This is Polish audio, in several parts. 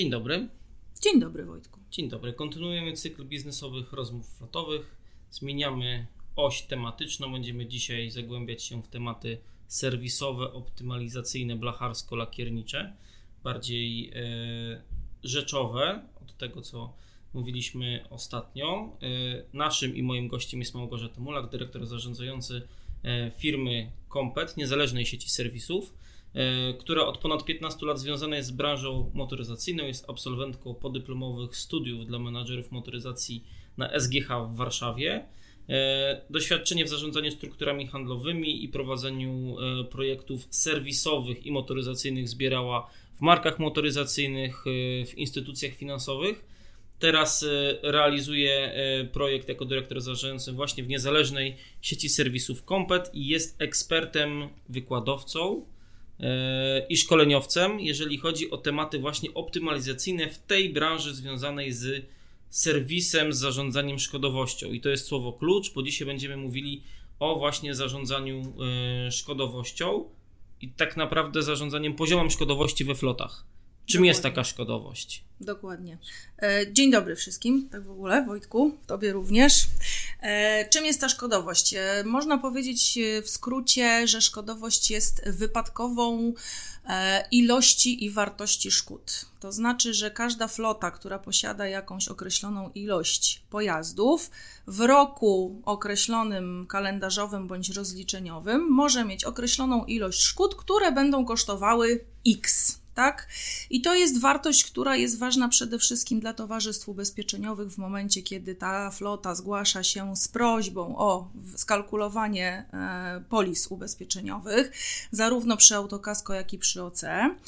Dzień dobry. Dzień dobry, Wojtku. Dzień dobry. Kontynuujemy cykl biznesowych rozmów flotowych. Zmieniamy oś tematyczną. Będziemy dzisiaj zagłębiać się w tematy serwisowe, optymalizacyjne, blacharsko-lakiernicze, bardziej e, rzeczowe od tego, co mówiliśmy ostatnio. E, naszym i moim gościem jest Małgorzata Mulak, dyrektor zarządzający e, firmy Kompet, niezależnej sieci serwisów. E, która od ponad 15 lat związana jest z branżą motoryzacyjną, jest absolwentką podyplomowych studiów dla menadżerów motoryzacji na SGH w Warszawie. E, doświadczenie w zarządzaniu strukturami handlowymi i prowadzeniu e, projektów serwisowych i motoryzacyjnych zbierała w markach motoryzacyjnych, w instytucjach finansowych. Teraz realizuje projekt jako dyrektor zarządzający właśnie w niezależnej sieci serwisów Kompet i jest ekspertem, wykładowcą i szkoleniowcem, jeżeli chodzi o tematy właśnie optymalizacyjne w tej branży związanej z serwisem, z zarządzaniem szkodowością. I to jest słowo klucz, bo dzisiaj będziemy mówili o właśnie zarządzaniu e, szkodowością i tak naprawdę zarządzaniem poziomem szkodowości we flotach. Czym Dokładnie. jest taka szkodowość? Dokładnie. E, dzień dobry wszystkim, tak w ogóle, Wojtku, Tobie również. E, czym jest ta szkodowość? E, można powiedzieć w skrócie, że szkodowość jest wypadkową ilości i wartości szkód. To znaczy, że każda flota, która posiada jakąś określoną ilość pojazdów, w roku określonym kalendarzowym bądź rozliczeniowym może mieć określoną ilość szkód, które będą kosztowały X tak? I to jest wartość, która jest ważna przede wszystkim dla towarzystw ubezpieczeniowych w momencie, kiedy ta flota zgłasza się z prośbą o skalkulowanie e, polis ubezpieczeniowych, zarówno przy autokasko, jak i przy OC. E,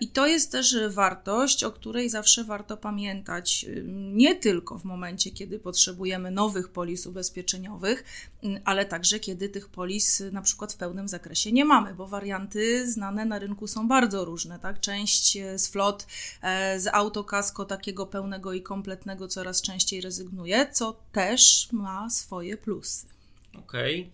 I to jest też wartość, o której zawsze warto pamiętać, y, nie tylko w momencie, kiedy potrzebujemy nowych polis ubezpieczeniowych, ale także kiedy tych polis na przykład w pełnym zakresie nie mamy, bo warianty znane na rynku są bardzo różne, tak? Część e, z flot e, z autokasko takiego pełnego i kompletnego coraz częściej rezygnuje, co też ma swoje plusy. Okej. Okay.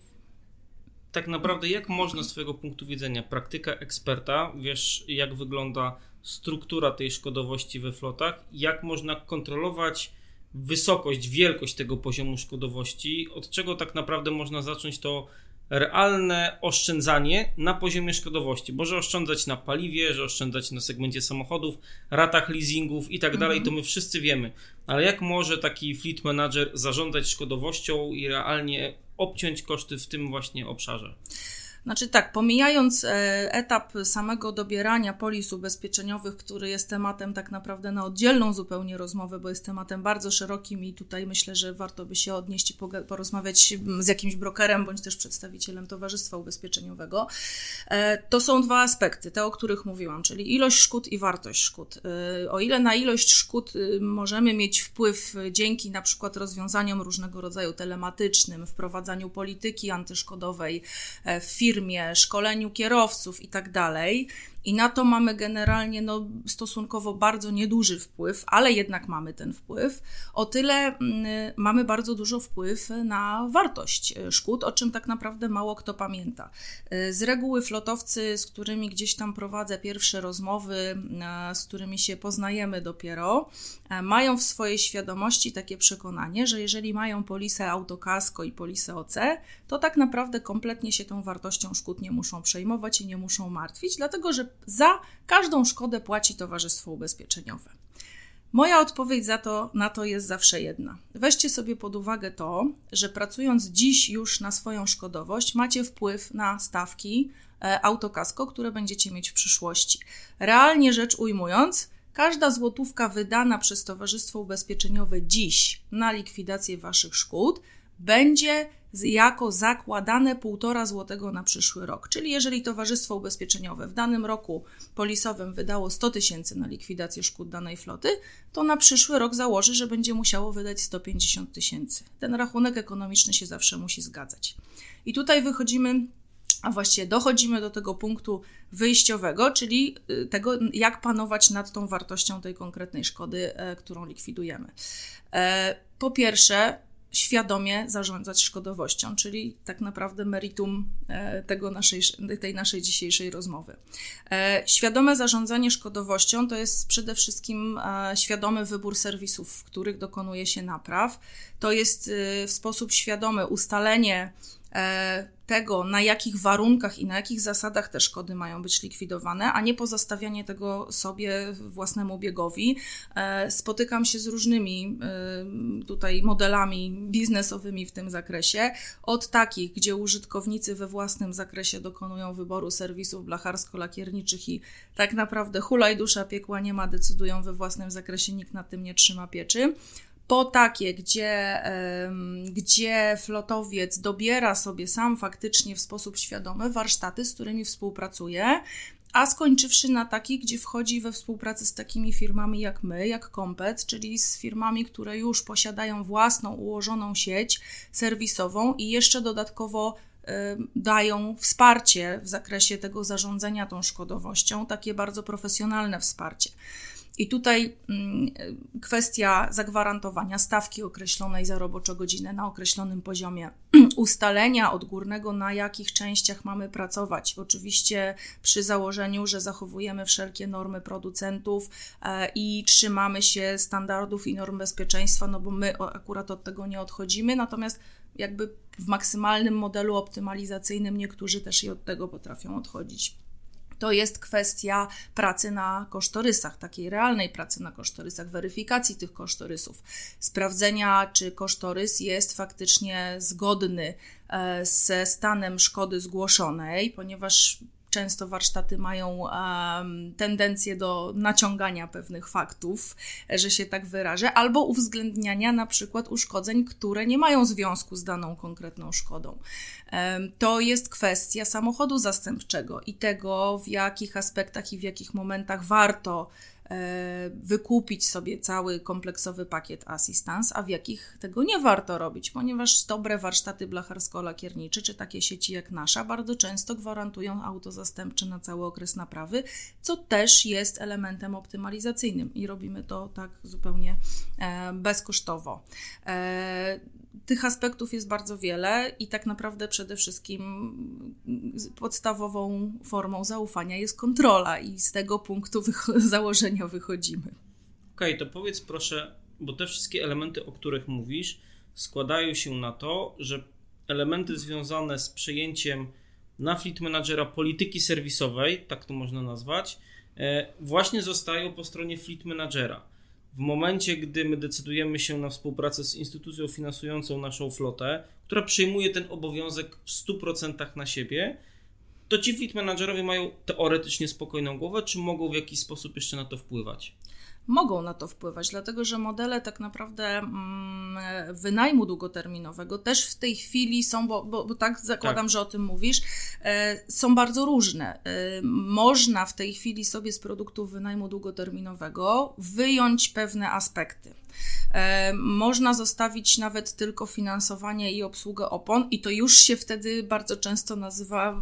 Tak naprawdę, jak można z Twojego punktu widzenia, praktyka eksperta, wiesz, jak wygląda struktura tej szkodowości we flotach, jak można kontrolować wysokość, wielkość tego poziomu szkodowości, od czego tak naprawdę można zacząć to realne oszczędzanie na poziomie szkodowości. Może oszczędzać na paliwie, że oszczędzać na segmencie samochodów, ratach leasingów i tak dalej, to my wszyscy wiemy. Ale jak może taki fleet manager zarządzać szkodowością i realnie obciąć koszty w tym właśnie obszarze? Znaczy tak, pomijając e, etap samego dobierania polis ubezpieczeniowych, który jest tematem tak naprawdę na oddzielną zupełnie rozmowę, bo jest tematem bardzo szerokim i tutaj myślę, że warto by się odnieść i porozmawiać z jakimś brokerem bądź też przedstawicielem Towarzystwa Ubezpieczeniowego, e, to są dwa aspekty, te o których mówiłam, czyli ilość szkód i wartość szkód. E, o ile na ilość szkód możemy mieć wpływ dzięki na przykład rozwiązaniom różnego rodzaju telematycznym, wprowadzaniu polityki antyszkodowej w firmie, firmie, szkoleniu kierowców i tak i na to mamy generalnie no, stosunkowo bardzo nieduży wpływ, ale jednak mamy ten wpływ. O tyle mm, mamy bardzo dużo wpływ na wartość e, szkód, o czym tak naprawdę mało kto pamięta. E, z reguły flotowcy, z którymi gdzieś tam prowadzę pierwsze rozmowy, e, z którymi się poznajemy dopiero, mają w swojej świadomości takie przekonanie, że jeżeli mają polisę autokasko i polisę OC, to tak naprawdę kompletnie się tą wartością szkód nie muszą przejmować i nie muszą martwić, dlatego że za każdą szkodę płaci towarzystwo ubezpieczeniowe. Moja odpowiedź za to, na to jest zawsze jedna. Weźcie sobie pod uwagę to, że pracując dziś już na swoją szkodowość, macie wpływ na stawki e, autokasko, które będziecie mieć w przyszłości. Realnie rzecz ujmując, każda złotówka wydana przez Towarzystwo Ubezpieczeniowe dziś na likwidację waszych szkód będzie jako zakładane 1,5 zł na przyszły rok. Czyli jeżeli Towarzystwo Ubezpieczeniowe w danym roku polisowym wydało 100 tysięcy na likwidację szkód danej floty, to na przyszły rok założy, że będzie musiało wydać 150 tysięcy. Ten rachunek ekonomiczny się zawsze musi zgadzać. I tutaj wychodzimy a właściwie dochodzimy do tego punktu wyjściowego, czyli y, tego, jak panować nad tą wartością tej konkretnej szkody, e, którą likwidujemy. E, po pierwsze, świadomie zarządzać szkodowością, czyli tak naprawdę meritum e, tego naszej, tej naszej dzisiejszej rozmowy. E, świadome zarządzanie szkodowością to jest przede wszystkim e, świadomy wybór serwisów, w których dokonuje się napraw. To jest w sposób świadomy ustalenie E, tego, na jakich warunkach i na jakich zasadach te szkody mają być likwidowane, a nie pozostawianie tego sobie własnemu biegowi. E, spotykam się z różnymi e, tutaj modelami biznesowymi w tym zakresie, od takich, gdzie użytkownicy we własnym zakresie dokonują wyboru serwisów blacharsko-lakierniczych i tak naprawdę hulaj dusza piekła nie ma, decydują we własnym zakresie, nikt nad tym nie trzyma pieczy, po takie, gdzie, gdzie flotowiec dobiera sobie sam faktycznie w sposób świadomy warsztaty, z którymi współpracuje, a skończywszy na takich, gdzie wchodzi we współpracę z takimi firmami jak my, jak Kompet, czyli z firmami, które już posiadają własną ułożoną sieć serwisową i jeszcze dodatkowo dają wsparcie w zakresie tego zarządzania tą szkodowością, takie bardzo profesjonalne wsparcie. I tutaj mm, kwestia zagwarantowania stawki określonej za roboczą godzinę na określonym poziomie, ustalenia odgórnego, na jakich częściach mamy pracować. Oczywiście przy założeniu, że zachowujemy wszelkie normy producentów e, i trzymamy się standardów i norm bezpieczeństwa, no bo my akurat od tego nie odchodzimy, natomiast jakby w maksymalnym modelu optymalizacyjnym niektórzy też i od tego potrafią odchodzić to jest kwestia pracy na kosztorysach, takiej realnej pracy na kosztorysach, weryfikacji tych kosztorysów, sprawdzenia, czy kosztorys jest faktycznie zgodny e, ze stanem szkody zgłoszonej, ponieważ często warsztaty mają um, tendencję do naciągania pewnych faktów, że się tak wyrażę, albo uwzględniania na przykład uszkodzeń, które nie mają związku z daną konkretną szkodą. Um, to jest kwestia samochodu zastępczego i tego, w jakich aspektach i w jakich momentach warto wykupić sobie cały kompleksowy pakiet assistance, a w jakich tego nie warto robić, ponieważ dobre warsztaty blacharsko-lakiernicze czy takie sieci jak nasza bardzo często gwarantują auto zastępcze na cały okres naprawy, co też jest elementem optymalizacyjnym i robimy to tak zupełnie e, bezkosztowo. Tych aspektów jest bardzo wiele i tak naprawdę przede wszystkim podstawową formą zaufania jest kontrola i z tego punktu założenia wychodzimy. Okej, okay, to powiedz proszę, bo te wszystkie elementy, o których mówisz, składają się na to, że elementy związane z przejęciem na Fleet Managera polityki serwisowej, tak to można nazwać, e, właśnie zostają po stronie Fleet Managera w momencie, gdy my decydujemy się na współpracę z instytucją finansującą naszą flotę, która przyjmuje ten obowiązek w 100% na siebie, to ci fleet managerowie mają teoretycznie spokojną głowę, czy mogą w jakiś sposób jeszcze na to wpływać? mogą na to wpływać, dlatego że modele tak naprawdę mm, wynajmu długoterminowego też w tej chwili są, bo, bo, bo tak zakładam, tak. że o tym mówisz, są bardzo różne. E, można w tej chwili sobie z produktów wynajmu długoterminowego wyjąć pewne aspekty. E, można zostawić nawet tylko finansowanie i obsługę opon, i to już się wtedy bardzo często nazywa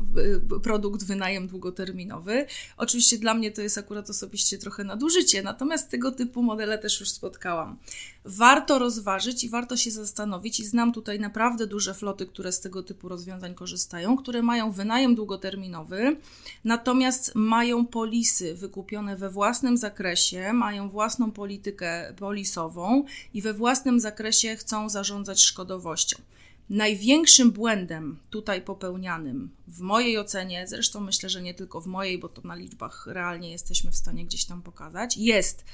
produkt wynajem długoterminowy. Oczywiście dla mnie to jest akurat osobiście trochę nadużycie, natomiast tego typu modele też już spotkałam. Warto rozważyć i warto się zastanowić, i znam tutaj naprawdę duże floty, które z tego typu rozwiązań korzystają, które mają wynajem długoterminowy, natomiast mają polisy wykupione we własnym zakresie, mają własną politykę polisową i we własnym zakresie chcą zarządzać szkodowością. Największym błędem tutaj popełnianym, w mojej ocenie, zresztą myślę, że nie tylko w mojej, bo to na liczbach realnie jesteśmy w stanie gdzieś tam pokazać, jest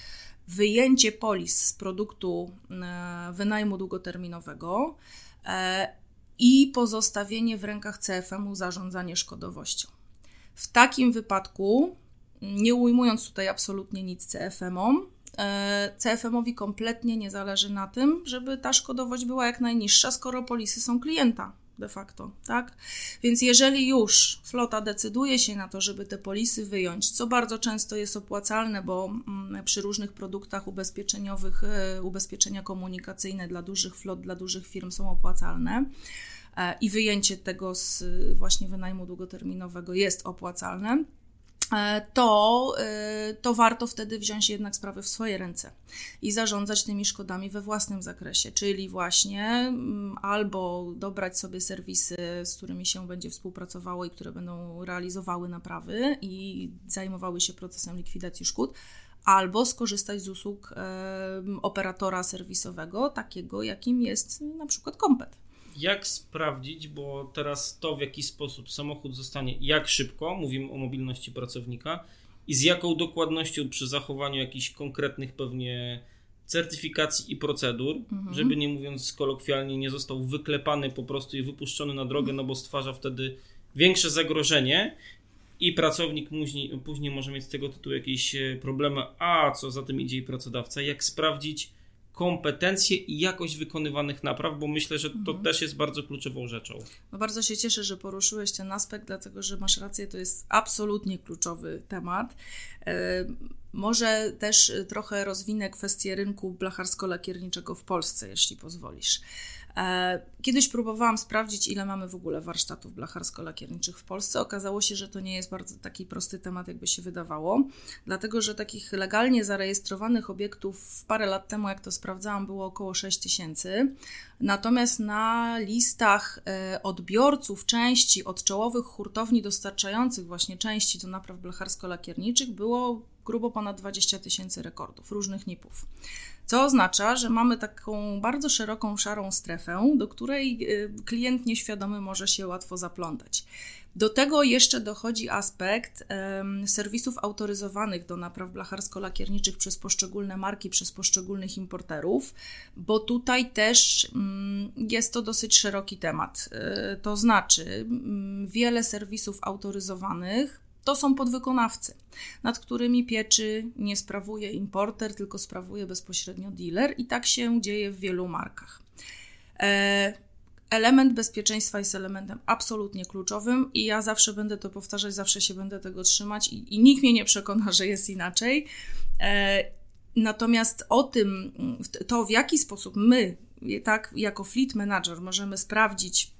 wyjęcie polis z produktu e, wynajmu długoterminowego e, i pozostawienie w rękach CFM-u zarządzanie szkodowością. W takim wypadku, nie ujmując tutaj absolutnie nic CFM-om, E, CFM-owi kompletnie nie zależy na tym, żeby ta szkodowość była jak najniższa, skoro polisy są klienta de facto, tak? Więc jeżeli już flota decyduje się na to, żeby te polisy wyjąć, co bardzo często jest opłacalne, bo mm, przy różnych produktach ubezpieczeniowych, e, ubezpieczenia komunikacyjne dla dużych flot, dla dużych firm są opłacalne e, i wyjęcie tego z właśnie wynajmu długoterminowego jest opłacalne, E, to, e, to warto wtedy wziąć jednak sprawy w swoje ręce i zarządzać tymi szkodami we własnym zakresie, czyli właśnie mm, albo dobrać sobie serwisy, z którymi się będzie współpracowało i które będą realizowały naprawy i zajmowały się procesem likwidacji szkód, albo skorzystać z usług e, operatora serwisowego, takiego jakim jest na przykład Kompet jak sprawdzić, bo teraz to w jaki sposób samochód zostanie, jak szybko, mówimy o mobilności pracownika i z jaką dokładnością przy zachowaniu jakichś konkretnych pewnie certyfikacji i procedur, mhm. żeby nie mówiąc kolokwialnie, nie został wyklepany po prostu i wypuszczony na drogę, no bo stwarza wtedy większe zagrożenie i pracownik później, później może mieć z tego tytułu jakieś e, problemy, a co za tym idzie i pracodawca, jak sprawdzić, kompetencje i jakość wykonywanych napraw, bo myślę, że to mhm. też jest bardzo kluczową rzeczą. No bardzo się cieszę, że poruszyłeś ten aspekt, dlatego że masz rację, to jest absolutnie kluczowy temat. E, może też trochę rozwinę kwestię rynku blacharsko-lakierniczego w Polsce, jeśli pozwolisz. E, kiedyś próbowałam sprawdzić, ile mamy w ogóle warsztatów blacharsko-lakierniczych w Polsce. Okazało się, że to nie jest bardzo taki prosty temat, jakby się wydawało, dlatego że takich legalnie zarejestrowanych obiektów parę lat temu, jak to sprawdzałam, było około 6 tysięcy. Natomiast na listach e, odbiorców części od czołowych hurtowni dostarczających właśnie części do napraw blacharsko-lakierniczych było grubo ponad 20 tysięcy rekordów różnych NIP-ów. Co oznacza, że mamy taką bardzo szeroką, szarą strefę, do której y, klient nieświadomy może się łatwo zaplątać. Do tego jeszcze dochodzi aspekt um, serwisów autoryzowanych do napraw blacharsko-lakierniczych przez poszczególne marki, przez poszczególnych importerów, bo tutaj też um, jest to dosyć szeroki temat. Y, to znaczy, um, wiele serwisów autoryzowanych to są podwykonawcy, nad którymi pieczy nie sprawuje importer, tylko sprawuje bezpośrednio dealer, i tak się dzieje w wielu markach. E, element bezpieczeństwa jest elementem absolutnie kluczowym, i ja zawsze będę to powtarzać, zawsze się będę tego trzymać, i, i nikt mnie nie przekona, że jest inaczej. E, natomiast o tym, to w jaki sposób my, tak, jako fleet manager, możemy sprawdzić,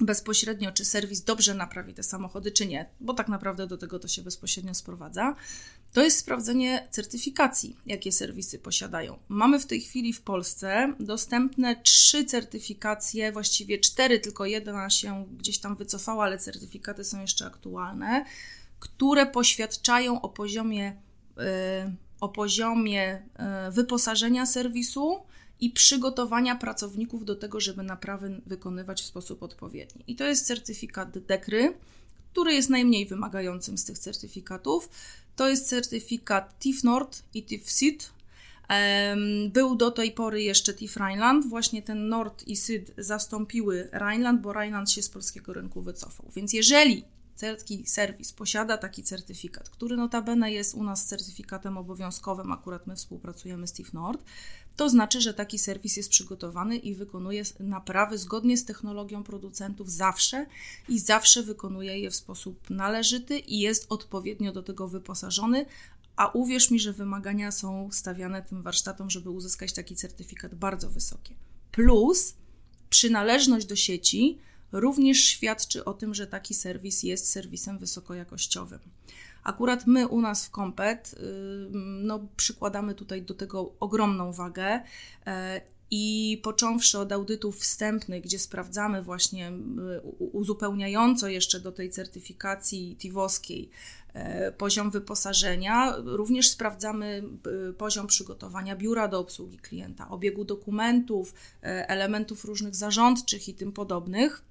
bezpośrednio, czy serwis dobrze naprawi te samochody, czy nie, bo tak naprawdę do tego to się bezpośrednio sprowadza, to jest sprawdzenie certyfikacji, jakie serwisy posiadają. Mamy w tej chwili w Polsce dostępne trzy certyfikacje, właściwie cztery, tylko jedna się gdzieś tam wycofała, ale certyfikaty są jeszcze aktualne, które poświadczają o poziomie, yy, o poziomie yy, wyposażenia serwisu i przygotowania pracowników do tego, żeby naprawy wykonywać w sposób odpowiedni. I to jest certyfikat DEKRY, który jest najmniej wymagającym z tych certyfikatów. To jest certyfikat TIF Nord i TIF SID. Był do tej pory jeszcze TIF Rheinland. Właśnie ten Nord i SID zastąpiły Rheinland, bo Rheinland się z polskiego rynku wycofał. Więc jeżeli taki serwis posiada taki certyfikat, który notabene jest u nas certyfikatem obowiązkowym, akurat my współpracujemy z TIF Nord, to znaczy, że taki serwis jest przygotowany i wykonuje naprawy zgodnie z technologią producentów zawsze i zawsze wykonuje je w sposób należyty i jest odpowiednio do tego wyposażony. A uwierz mi, że wymagania są stawiane tym warsztatom, żeby uzyskać taki certyfikat bardzo wysokie. Plus przynależność do sieci również świadczy o tym, że taki serwis jest serwisem wysokojakościowym. Akurat my u nas w Kompet y, no, przykładamy tutaj do tego ogromną wagę e, i począwszy od audytów wstępnych, gdzie sprawdzamy właśnie uzupełniająco jeszcze do tej certyfikacji TIWOskiej e, poziom wyposażenia, również sprawdzamy poziom przygotowania biura do obsługi klienta, obiegu dokumentów, e, elementów różnych zarządczych i tym podobnych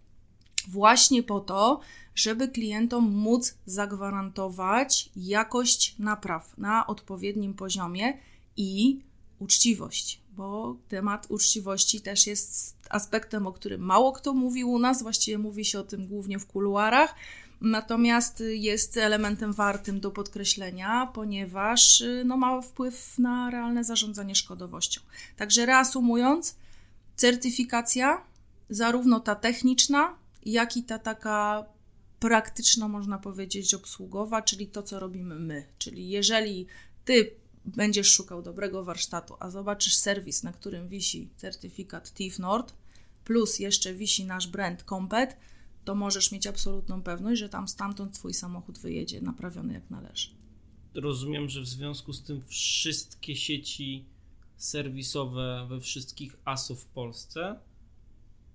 właśnie po to, żeby klientom móc zagwarantować jakość napraw na odpowiednim poziomie i uczciwość, bo temat uczciwości też jest aspektem, o którym mało kto mówi u nas, właściwie mówi się o tym głównie w kuluarach. Natomiast jest elementem wartym do podkreślenia, ponieważ no, ma wpływ na realne zarządzanie szkodowością. Także reasumując, certyfikacja, zarówno ta techniczna, jak i ta taka praktyczna, można powiedzieć, obsługowa, czyli to, co robimy my. Czyli jeżeli ty będziesz szukał dobrego warsztatu, a zobaczysz serwis, na którym wisi certyfikat TIF Nord, plus jeszcze wisi nasz brand Compet, to możesz mieć absolutną pewność, że tam stamtąd twój samochód wyjedzie naprawiony jak należy. Rozumiem, że w związku z tym wszystkie sieci serwisowe we wszystkich ASO w Polsce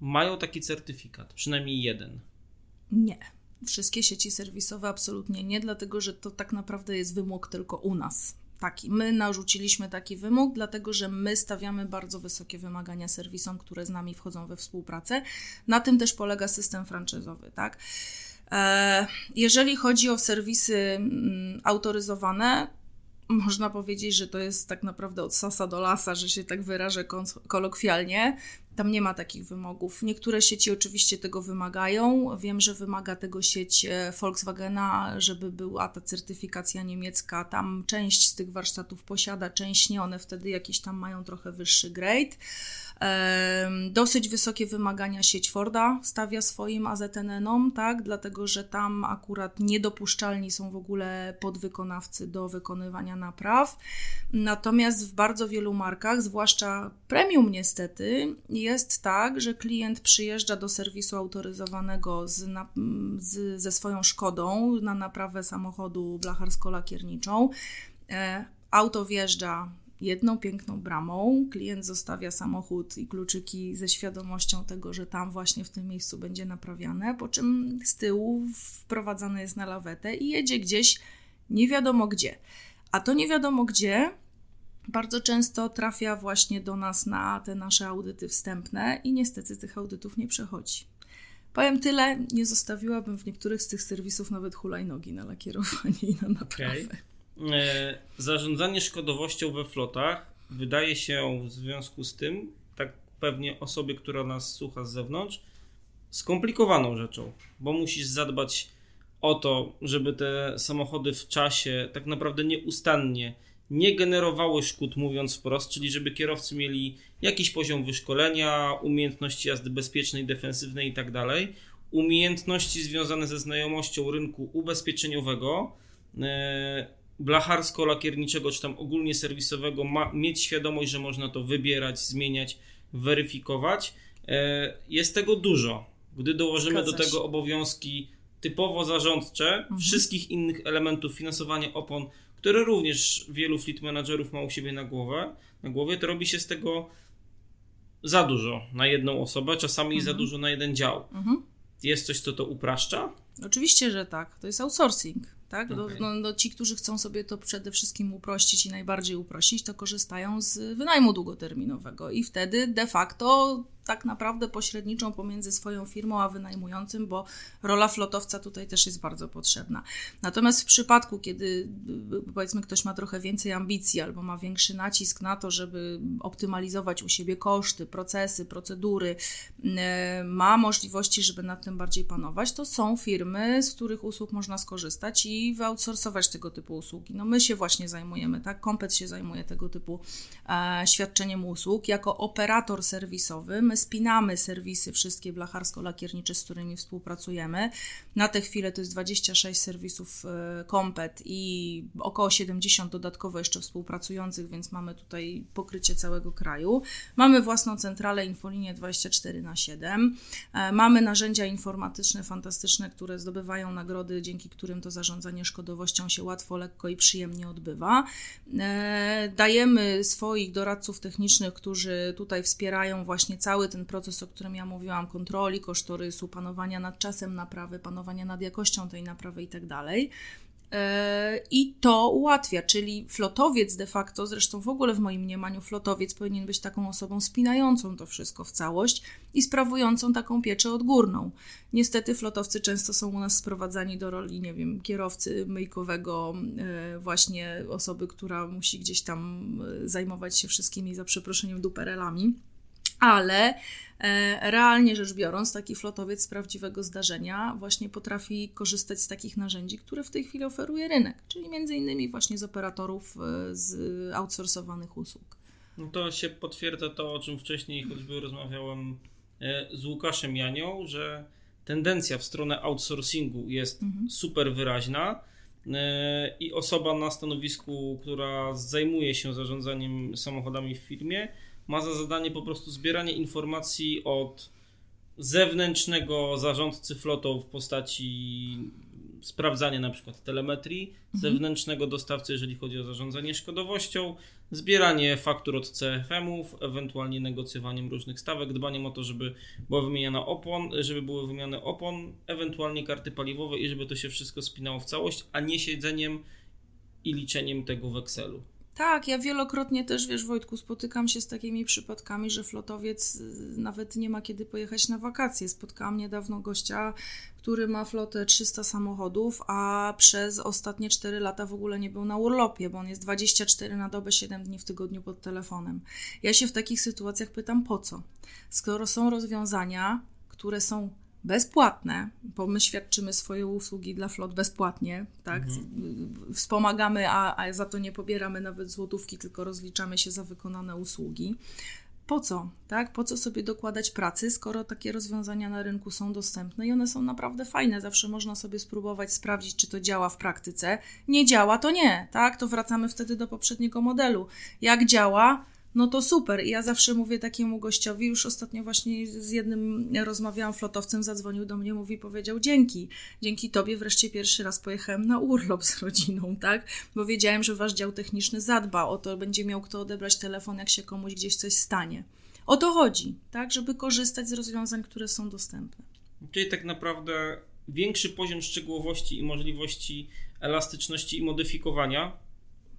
mają taki certyfikat, przynajmniej jeden. Nie. Wszystkie sieci serwisowe absolutnie nie, dlatego że to tak naprawdę jest wymóg tylko u nas. Taki. My narzuciliśmy taki wymóg, dlatego że my stawiamy bardzo wysokie wymagania serwisom, które z nami wchodzą we współpracę. Na tym też polega system franczyzowy, tak? E, jeżeli chodzi o serwisy mm, autoryzowane, można powiedzieć, że to jest tak naprawdę od sasa do lasa, że się tak wyrażę kolokwialnie. Tam nie ma takich wymogów. Niektóre sieci oczywiście tego wymagają. Wiem, że wymaga tego sieć e, Volkswagena, żeby była ta certyfikacja niemiecka. Tam część z tych warsztatów posiada, część nie. One wtedy jakiś tam mają trochę wyższy grade. Dosyć wysokie wymagania sieć Forda stawia swoim AZTN-om, tak? dlatego że tam akurat niedopuszczalni są w ogóle podwykonawcy do wykonywania napraw. Natomiast w bardzo wielu markach, zwłaszcza premium niestety, jest tak, że klient przyjeżdża do serwisu autoryzowanego z, z, ze swoją szkodą na naprawę samochodu blacharsko-lakierniczą. E, auto wjeżdża jedną piękną bramą. Klient zostawia samochód i kluczyki ze świadomością tego, że tam właśnie w tym miejscu będzie naprawiane, po czym z tyłu wprowadzane jest na lawetę i jedzie gdzieś nie wiadomo gdzie. A to nie wiadomo gdzie bardzo często trafia właśnie do nas na te nasze audyty wstępne i niestety tych audytów nie przechodzi. Powiem tyle, nie zostawiłabym w niektórych z tych serwisów nawet hulajnogi na lakierowanie i na naprawę. Okay. E, zarządzanie szkodowością we flotach wydaje się w związku z tym, tak pewnie osobie, która nas słucha z zewnątrz, skomplikowaną rzeczą, bo musisz zadbać o to, żeby te samochody w czasie tak naprawdę nieustannie nie generowały szkód, mówiąc wprost, czyli żeby kierowcy mieli jakiś poziom wyszkolenia, umiejętności jazdy bezpiecznej, defensywnej itd., tak umiejętności związane ze znajomością rynku ubezpieczeniowego, e, blacharsko-lakierniczego, czy tam ogólnie serwisowego, ma, mieć świadomość, że można to wybierać, zmieniać, weryfikować. E, jest tego dużo. Gdy dołożymy do tego obowiązki typowo zarządcze, mhm. wszystkich innych elementów finansowania opon, które również wielu fleet managerów ma u siebie na, głowę, na głowie, to robi się z tego za dużo na jedną osobę, czasami mhm. za dużo na jeden dział. Mhm. Jest coś, co to upraszcza? Oczywiście, że tak. To jest outsourcing. Tak? Okay. No, no, ci, którzy chcą sobie to przede wszystkim uprościć i najbardziej uprościć, to korzystają z wynajmu długoterminowego i wtedy de facto tak naprawdę pośredniczą pomiędzy swoją firmą a wynajmującym, bo rola flotowca tutaj też jest bardzo potrzebna. Natomiast w przypadku, kiedy powiedzmy ktoś ma trochę więcej ambicji albo ma większy nacisk na to, żeby optymalizować u siebie koszty, procesy, procedury, e, ma możliwości, żeby nad tym bardziej panować, to są firmy, z których usług można skorzystać i wyoutsourcować tego typu usługi. No my się właśnie zajmujemy, tak? Kompet się zajmuje tego typu e, świadczeniem usług. Jako operator serwisowy my spinamy serwisy wszystkie blacharsko-lakiernicze, z którymi współpracujemy. Na tę chwilę to jest 26 serwisów e, Kompet i około 70 dodatkowo jeszcze współpracujących, więc mamy tutaj pokrycie całego kraju. Mamy własną centralę Infolinię 24 na 7. E, mamy narzędzia informatyczne fantastyczne, które zdobywają nagrody, dzięki którym to zarządzanie szkodowością się łatwo, lekko i przyjemnie odbywa. E, dajemy swoich doradców technicznych, którzy tutaj wspierają właśnie cały ten proces, o którym ja mówiłam, kontroli kosztorysu, panowania nad czasem naprawy, panowania nad jakością tej naprawy itd. Tak e, I to ułatwia, czyli flotowiec de facto, zresztą w ogóle w moim mniemaniu flotowiec powinien być taką osobą spinającą to wszystko w całość i sprawującą taką pieczę odgórną. Niestety flotowcy często są u nas sprowadzani do roli, nie wiem, kierowcy myjkowego, e, właśnie osoby, która musi gdzieś tam e, zajmować się wszystkimi, za przeproszeniem, duperelami ale e, realnie rzecz biorąc, taki flotowiec z prawdziwego zdarzenia właśnie potrafi korzystać z takich narzędzi, które w tej chwili oferuje rynek, czyli między innymi właśnie z operatorów e, z outsourcowanych usług. No to się potwierdza to, o czym wcześniej choćby rozmawiałem e, z Łukaszem Janią, że tendencja w stronę outsourcingu jest mhm. super wyraźna i osoba na stanowisku, która zajmuje się zarządzaniem samochodami w firmie, ma za zadanie po prostu zbieranie informacji od zewnętrznego zarządcy flotą w postaci sprawdzania na przykład telemetrii, mhm. zewnętrznego dostawcy, jeżeli chodzi o zarządzanie szkodowością, zbieranie faktur od CFM-ów, ewentualnie negocjowaniem różnych stawek, dbaniem o to, żeby była wymieniana opon, żeby były wymieniane opon, ewentualnie karty paliwowe i żeby to się wszystko spinało w całość, a nie siedzeniem i liczeniem tego w Excelu. Tak, ja wielokrotnie też, wiesz, Wojtku, spotykam się z takimi przypadkami, że flotowiec y, nawet nie ma kiedy pojechać na wakacje. Spotkałam niedawno gościa, który ma flotę 300 samochodów, a przez ostatnie 4 lata w ogóle nie był na urlopie, bo on jest 24 na dobę, 7 dni w tygodniu pod telefonem. Ja się w takich sytuacjach pytam, po co? Skoro są rozwiązania, które są bezpłatne, bo my świadczymy swoje usługi dla flot bezpłatnie, tak? Mhm. Wspomagamy, a, a za to nie pobieramy nawet złotówki, tylko rozliczamy się za wykonane usługi. Po co, tak? Po co sobie dokładać pracy, skoro takie rozwiązania na rynku są dostępne i one są naprawdę fajne. Zawsze można sobie spróbować sprawdzić, czy to działa w praktyce. Nie działa, to nie, tak? To wracamy wtedy do poprzedniego modelu. Jak działa, no to super. Ja zawsze mówię takiemu gościowi, już ostatnio właśnie z jednym rozmawiałam flotowcem, zadzwonił do mnie, mówi, powiedział dzięki. Dzięki tobie wreszcie pierwszy raz pojechałem na urlop z rodziną, tak? Bo wiedziałem, że wasz dział techniczny zadba o to, będzie miał kto odebrać telefon, jak się komuś gdzieś coś stanie. O to chodzi, tak? Żeby korzystać z rozwiązań, które są dostępne. Czyli tak naprawdę większy poziom szczegółowości i możliwości elastyczności i modyfikowania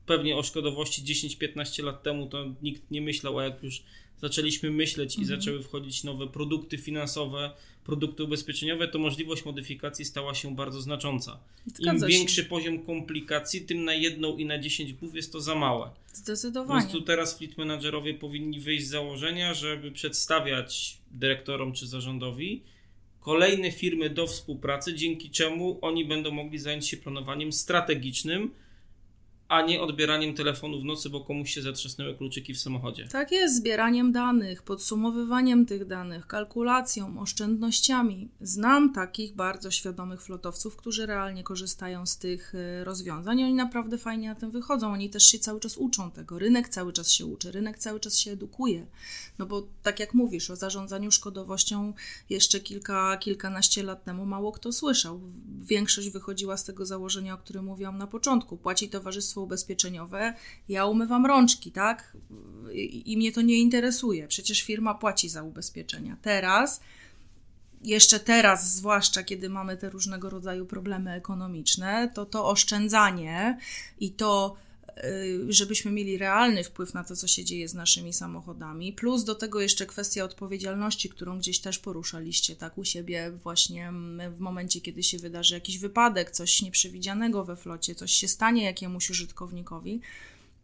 pewnie o szkodowości 10-15 lat temu to nikt nie myślał, a jak już zaczęliśmy myśleć i mhm. zaczęły wchodzić nowe produkty finansowe, produkty ubezpieczeniowe, to możliwość modyfikacji stała się bardzo znacząca. Zgadza Im się. większy poziom komplikacji, tym na jedną i na 10 głów jest to za małe. Zdecydowanie. Po prostu teraz fleet managerowie powinni wyjść z założenia, żeby przedstawiać dyrektorom czy zarządowi kolejne firmy do współpracy, dzięki czemu oni będą mogli zająć się planowaniem strategicznym, a nie odbieraniem telefonu w nocy, bo komuś się zatrzasnęły kluczyki w samochodzie. Tak jest, zbieraniem danych, podsumowywaniem tych danych, kalkulacją, oszczędnościami. Znam takich bardzo świadomych flotowców, którzy realnie korzystają z tych e, rozwiązań i oni naprawdę fajnie na tym wychodzą. Oni też się cały czas uczą tego. Rynek cały czas się uczy, rynek cały czas się edukuje. No bo tak jak mówisz, o zarządzaniu szkodowością jeszcze kilka, kilkanaście lat temu mało kto słyszał. Większość wychodziła z tego założenia, o którym mówiłam na początku. Płaci towarzystwo ubezpieczeniowe, ja umywam rączki, tak? I, I mnie to nie interesuje. Przecież firma płaci za ubezpieczenia. Teraz jeszcze teraz, zwłaszcza kiedy mamy te różnego rodzaju problemy ekonomiczne, to to oszczędzanie i to żebyśmy mieli realny wpływ na to, co się dzieje z naszymi samochodami, plus do tego jeszcze kwestia odpowiedzialności, którą gdzieś też poruszaliście, tak, u siebie właśnie w momencie, kiedy się wydarzy jakiś wypadek, coś nieprzewidzianego we flocie, coś się stanie jakiemuś użytkownikowi,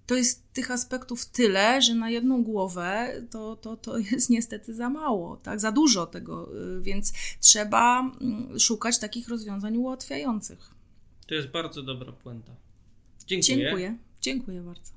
to jest tych aspektów tyle, że na jedną głowę to, to, to jest niestety za mało, tak? za dużo tego, y, więc trzeba mm, szukać takich rozwiązań ułatwiających. To jest bardzo dobra puenta. Dziękuję. Dziękuję. Dziękuję bardzo.